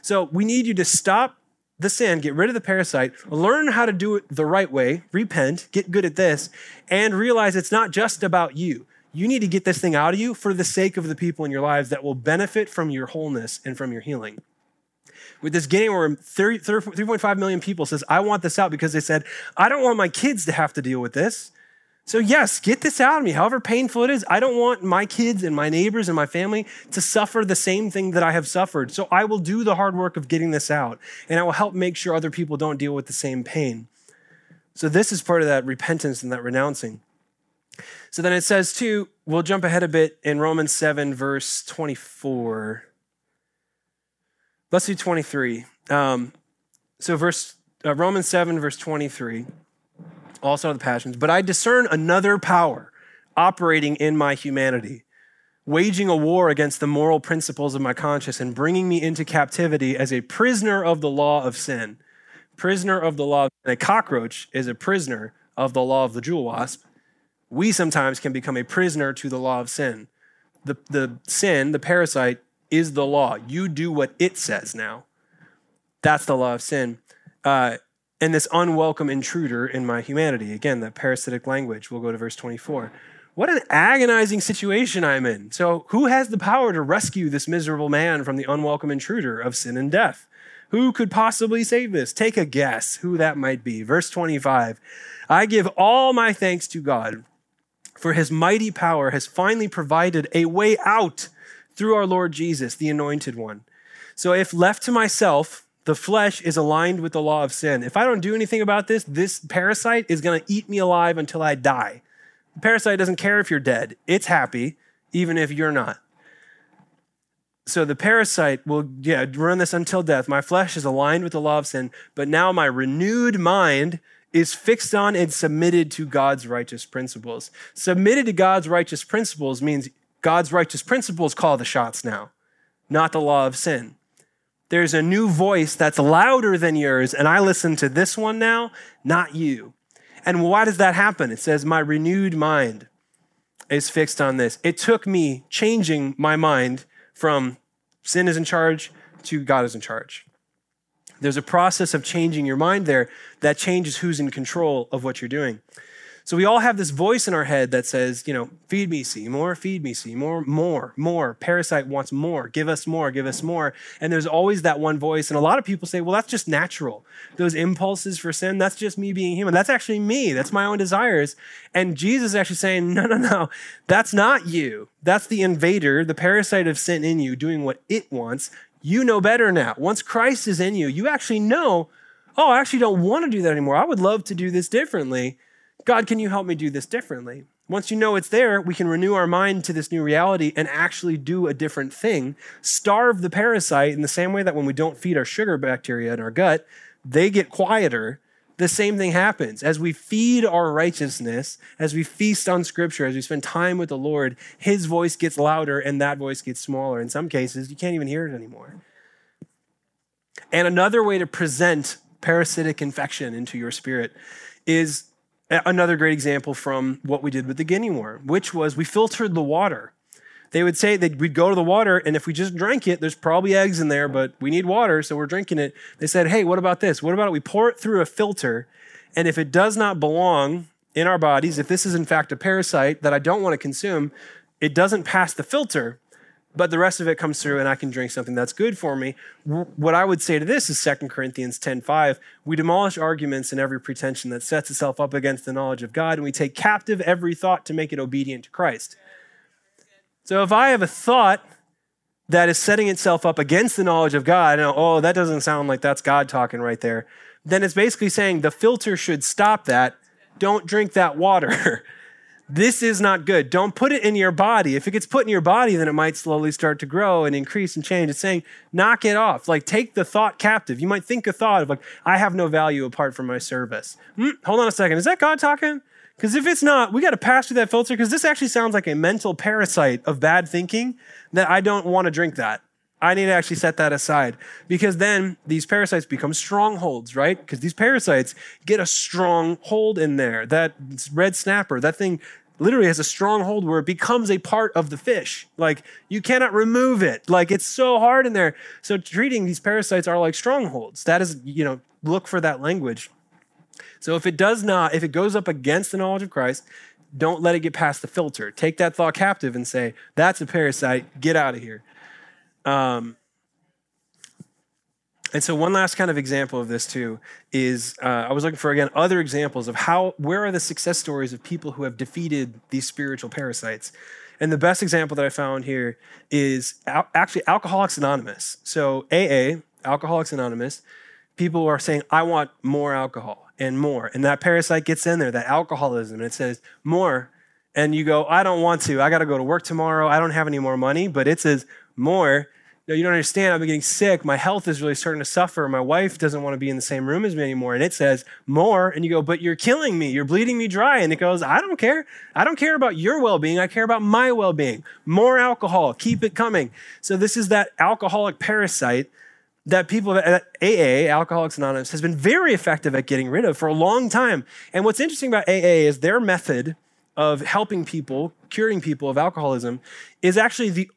So we need you to stop the sin, get rid of the parasite, learn how to do it the right way, repent, get good at this, and realize it's not just about you. You need to get this thing out of you for the sake of the people in your lives that will benefit from your wholeness and from your healing. With this guinea worm 3.5 million people says, I want this out because they said, I don't want my kids to have to deal with this. So, yes, get this out of me, however painful it is. I don't want my kids and my neighbors and my family to suffer the same thing that I have suffered. So, I will do the hard work of getting this out, and I will help make sure other people don't deal with the same pain. So, this is part of that repentance and that renouncing. So, then it says, too, we'll jump ahead a bit in Romans 7, verse 24. Let's do 23. Um, so, verse uh, Romans 7, verse 23 also the passions, but I discern another power operating in my humanity, waging a war against the moral principles of my conscience and bringing me into captivity as a prisoner of the law of sin. Prisoner of the law. And a cockroach is a prisoner of the law of the jewel wasp. We sometimes can become a prisoner to the law of sin. The, the sin, the parasite, is the law. You do what it says now. That's the law of sin. Uh, and this unwelcome intruder in my humanity. Again, that parasitic language. We'll go to verse 24. What an agonizing situation I'm in. So, who has the power to rescue this miserable man from the unwelcome intruder of sin and death? Who could possibly save this? Take a guess who that might be. Verse 25 I give all my thanks to God, for his mighty power has finally provided a way out through our Lord Jesus, the anointed one. So, if left to myself, The flesh is aligned with the law of sin. If I don't do anything about this, this parasite is going to eat me alive until I die. The parasite doesn't care if you're dead, it's happy, even if you're not. So the parasite will yeah, run this until death. My flesh is aligned with the law of sin, but now my renewed mind is fixed on and submitted to God's righteous principles. Submitted to God's righteous principles means God's righteous principles call the shots now, not the law of sin. There's a new voice that's louder than yours, and I listen to this one now, not you. And why does that happen? It says, My renewed mind is fixed on this. It took me changing my mind from sin is in charge to God is in charge. There's a process of changing your mind there that changes who's in control of what you're doing. So we all have this voice in our head that says, you know, feed me, see more, feed me, see more, more, more. Parasite wants more, give us more, give us more. And there's always that one voice. And a lot of people say, well, that's just natural. Those impulses for sin, that's just me being human. That's actually me. That's my own desires. And Jesus is actually saying, no, no, no, that's not you. That's the invader, the parasite of sin in you doing what it wants. You know better now. Once Christ is in you, you actually know, oh, I actually don't want to do that anymore. I would love to do this differently. God, can you help me do this differently? Once you know it's there, we can renew our mind to this new reality and actually do a different thing. Starve the parasite in the same way that when we don't feed our sugar bacteria in our gut, they get quieter. The same thing happens. As we feed our righteousness, as we feast on scripture, as we spend time with the Lord, his voice gets louder and that voice gets smaller. In some cases, you can't even hear it anymore. And another way to present parasitic infection into your spirit is Another great example from what we did with the guinea worm, which was we filtered the water. They would say that we'd go to the water, and if we just drank it, there's probably eggs in there, but we need water, so we're drinking it. They said, hey, what about this? What about it? We pour it through a filter, and if it does not belong in our bodies, if this is in fact a parasite that I don't want to consume, it doesn't pass the filter, but the rest of it comes through and I can drink something that's good for me. What I would say to this is 2 Corinthians 10:5. We demolish arguments and every pretension that sets itself up against the knowledge of God, and we take captive every thought to make it obedient to Christ. So if I have a thought that is setting itself up against the knowledge of God, and oh, that doesn't sound like that's God talking right there, then it's basically saying the filter should stop that. Don't drink that water. This is not good. Don't put it in your body. If it gets put in your body, then it might slowly start to grow and increase and change. It's saying, knock it off. Like, take the thought captive. You might think a thought of, like, I have no value apart from my service. Hmm, hold on a second. Is that God talking? Because if it's not, we got to pass through that filter because this actually sounds like a mental parasite of bad thinking that I don't want to drink that. I need to actually set that aside because then these parasites become strongholds, right? Because these parasites get a strong hold in there. That red snapper, that thing literally has a strong hold where it becomes a part of the fish. Like you cannot remove it. Like it's so hard in there. So treating these parasites are like strongholds. That is, you know, look for that language. So if it does not, if it goes up against the knowledge of Christ, don't let it get past the filter. Take that thought captive and say, that's a parasite, get out of here. Um, and so, one last kind of example of this too is uh, I was looking for again other examples of how where are the success stories of people who have defeated these spiritual parasites. And the best example that I found here is al- actually Alcoholics Anonymous. So AA, Alcoholics Anonymous, people are saying, "I want more alcohol and more," and that parasite gets in there, that alcoholism, and it says more. And you go, I don't want to. I got to go to work tomorrow. I don't have any more money. But it says more no, you don't understand. I've been getting sick. My health is really starting to suffer. My wife doesn't want to be in the same room as me anymore. And it says more. And you go, but you're killing me. You're bleeding me dry. And it goes, I don't care. I don't care about your well being. I care about my well being. More alcohol. Keep it coming. So this is that alcoholic parasite that people at uh, AA, Alcoholics Anonymous, has been very effective at getting rid of for a long time. And what's interesting about AA is their method of helping people, curing people of alcoholism, is actually the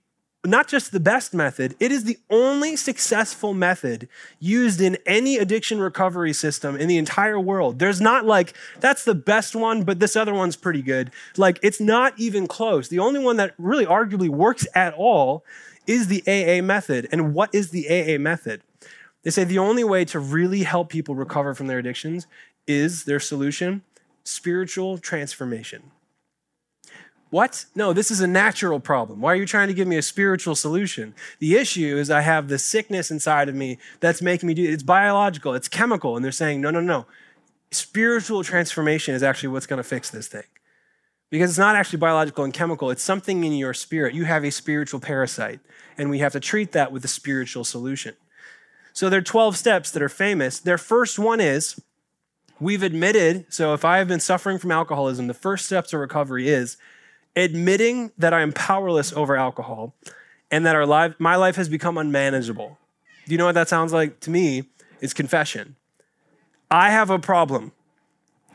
not just the best method, it is the only successful method used in any addiction recovery system in the entire world. There's not like, that's the best one, but this other one's pretty good. Like, it's not even close. The only one that really arguably works at all is the AA method. And what is the AA method? They say the only way to really help people recover from their addictions is their solution spiritual transformation. What? No, this is a natural problem. Why are you trying to give me a spiritual solution? The issue is I have the sickness inside of me that's making me do it. It's biological, it's chemical. And they're saying, no, no, no. Spiritual transformation is actually what's going to fix this thing. Because it's not actually biological and chemical, it's something in your spirit. You have a spiritual parasite, and we have to treat that with a spiritual solution. So there are 12 steps that are famous. Their first one is we've admitted, so if I have been suffering from alcoholism, the first step to recovery is admitting that I am powerless over alcohol and that our life, my life has become unmanageable. Do you know what that sounds like to me? It's confession. I have a problem.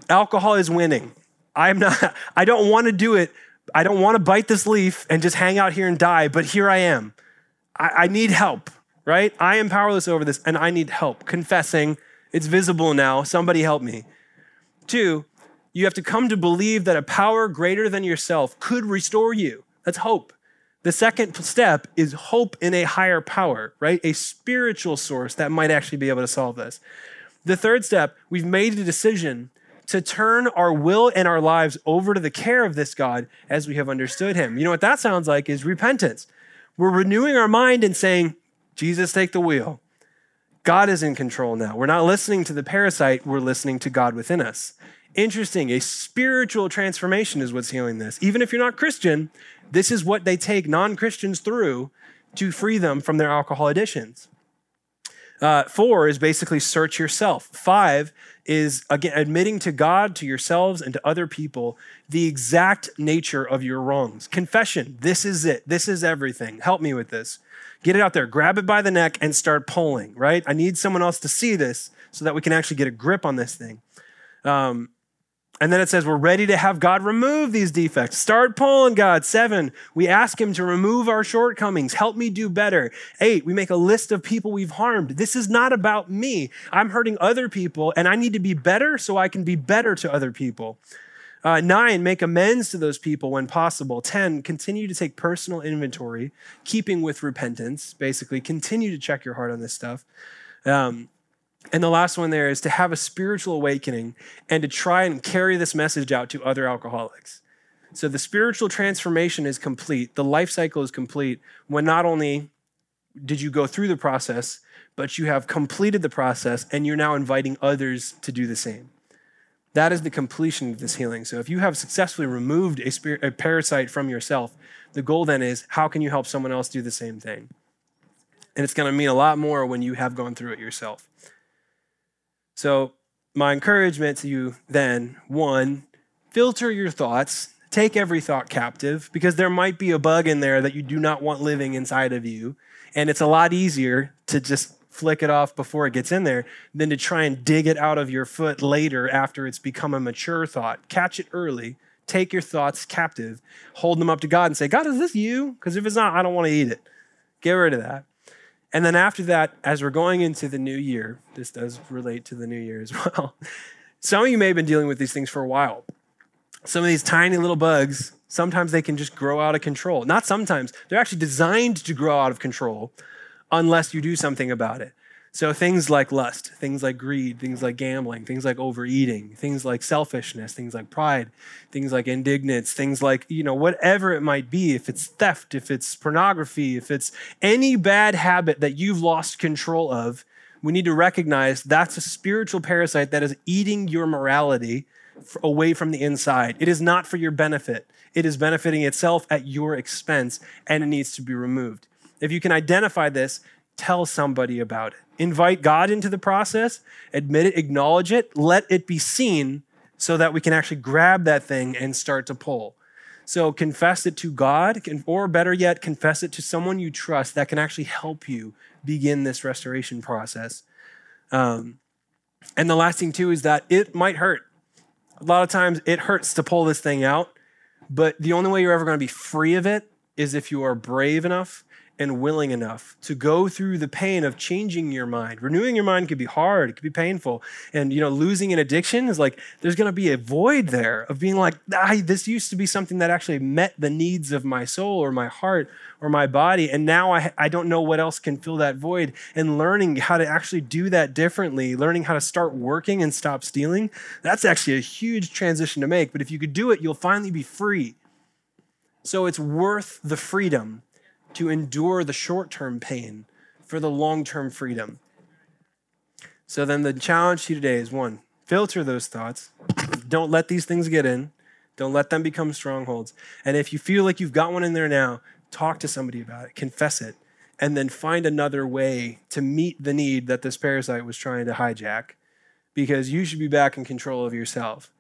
Alcohol is winning. I'm not, I don't want to do it. I don't want to bite this leaf and just hang out here and die, but here I am. I, I need help, right? I am powerless over this and I need help. Confessing, it's visible now. Somebody help me. Two, you have to come to believe that a power greater than yourself could restore you. That's hope. The second step is hope in a higher power, right? A spiritual source that might actually be able to solve this. The third step, we've made a decision to turn our will and our lives over to the care of this God as we have understood him. You know what that sounds like is repentance. We're renewing our mind and saying, Jesus, take the wheel. God is in control now. We're not listening to the parasite, we're listening to God within us. Interesting, a spiritual transformation is what's healing this. Even if you're not Christian, this is what they take non Christians through to free them from their alcohol addictions. Uh, four is basically search yourself. Five is again admitting to God, to yourselves, and to other people the exact nature of your wrongs. Confession. This is it. This is everything. Help me with this. Get it out there. Grab it by the neck and start pulling. Right. I need someone else to see this so that we can actually get a grip on this thing. Um, and then it says, we're ready to have God remove these defects. Start pulling God. Seven, we ask Him to remove our shortcomings. Help me do better. Eight, we make a list of people we've harmed. This is not about me. I'm hurting other people, and I need to be better so I can be better to other people. Uh, nine, make amends to those people when possible. 10, continue to take personal inventory, keeping with repentance. Basically, continue to check your heart on this stuff. Um, and the last one there is to have a spiritual awakening and to try and carry this message out to other alcoholics. So the spiritual transformation is complete, the life cycle is complete when not only did you go through the process, but you have completed the process and you're now inviting others to do the same. That is the completion of this healing. So if you have successfully removed a, spirit, a parasite from yourself, the goal then is how can you help someone else do the same thing? And it's going to mean a lot more when you have gone through it yourself. So, my encouragement to you then one, filter your thoughts, take every thought captive, because there might be a bug in there that you do not want living inside of you. And it's a lot easier to just flick it off before it gets in there than to try and dig it out of your foot later after it's become a mature thought. Catch it early. Take your thoughts captive, hold them up to God and say, God, is this you? Because if it's not, I don't want to eat it. Get rid of that. And then after that, as we're going into the new year, this does relate to the new year as well. Some of you may have been dealing with these things for a while. Some of these tiny little bugs, sometimes they can just grow out of control. Not sometimes, they're actually designed to grow out of control unless you do something about it. So things like lust, things like greed, things like gambling, things like overeating, things like selfishness, things like pride, things like indignance, things like, you know, whatever it might be, if it's theft, if it's pornography, if it's any bad habit that you've lost control of, we need to recognize that's a spiritual parasite that is eating your morality away from the inside. It is not for your benefit. It is benefiting itself at your expense and it needs to be removed. If you can identify this, tell somebody about it. Invite God into the process, admit it, acknowledge it, let it be seen so that we can actually grab that thing and start to pull. So confess it to God, or better yet, confess it to someone you trust that can actually help you begin this restoration process. Um, and the last thing, too, is that it might hurt. A lot of times it hurts to pull this thing out, but the only way you're ever going to be free of it is if you are brave enough and willing enough to go through the pain of changing your mind. Renewing your mind could be hard, it could be painful. And you know, losing an addiction is like there's going to be a void there of being like, ah, this used to be something that actually met the needs of my soul or my heart or my body and now I I don't know what else can fill that void and learning how to actually do that differently, learning how to start working and stop stealing. That's actually a huge transition to make, but if you could do it, you'll finally be free. So it's worth the freedom to endure the short term pain for the long term freedom. So then the challenge to you today is one, filter those thoughts. Don't let these things get in. Don't let them become strongholds. And if you feel like you've got one in there now, talk to somebody about it, confess it, and then find another way to meet the need that this parasite was trying to hijack because you should be back in control of yourself.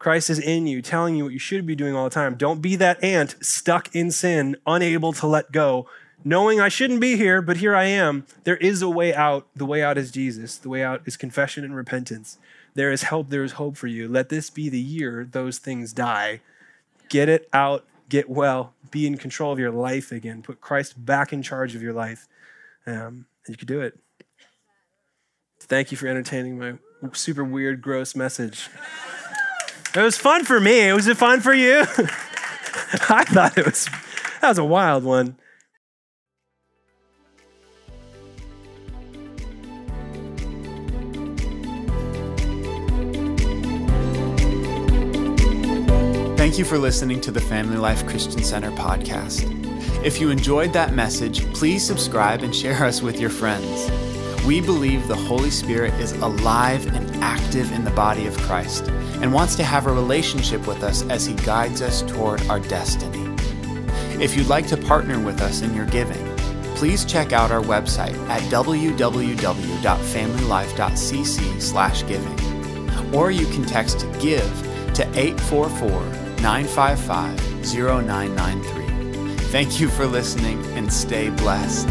Christ is in you, telling you what you should be doing all the time. Don't be that ant stuck in sin, unable to let go, knowing I shouldn't be here, but here I am. There is a way out. The way out is Jesus. The way out is confession and repentance. There is help, there is hope for you. Let this be the year those things die. Get it out, get well, be in control of your life again. Put Christ back in charge of your life. Um, and you can do it. Thank you for entertaining my super weird, gross message. It was fun for me. Was it fun for you? I thought it was, that was a wild one. Thank you for listening to the Family Life Christian Center podcast. If you enjoyed that message, please subscribe and share us with your friends. We believe the Holy Spirit is alive and active in the body of Christ and wants to have a relationship with us as he guides us toward our destiny. If you'd like to partner with us in your giving, please check out our website at www.familylife.cc/giving or you can text give to 844 955 0993. Thank you for listening and stay blessed.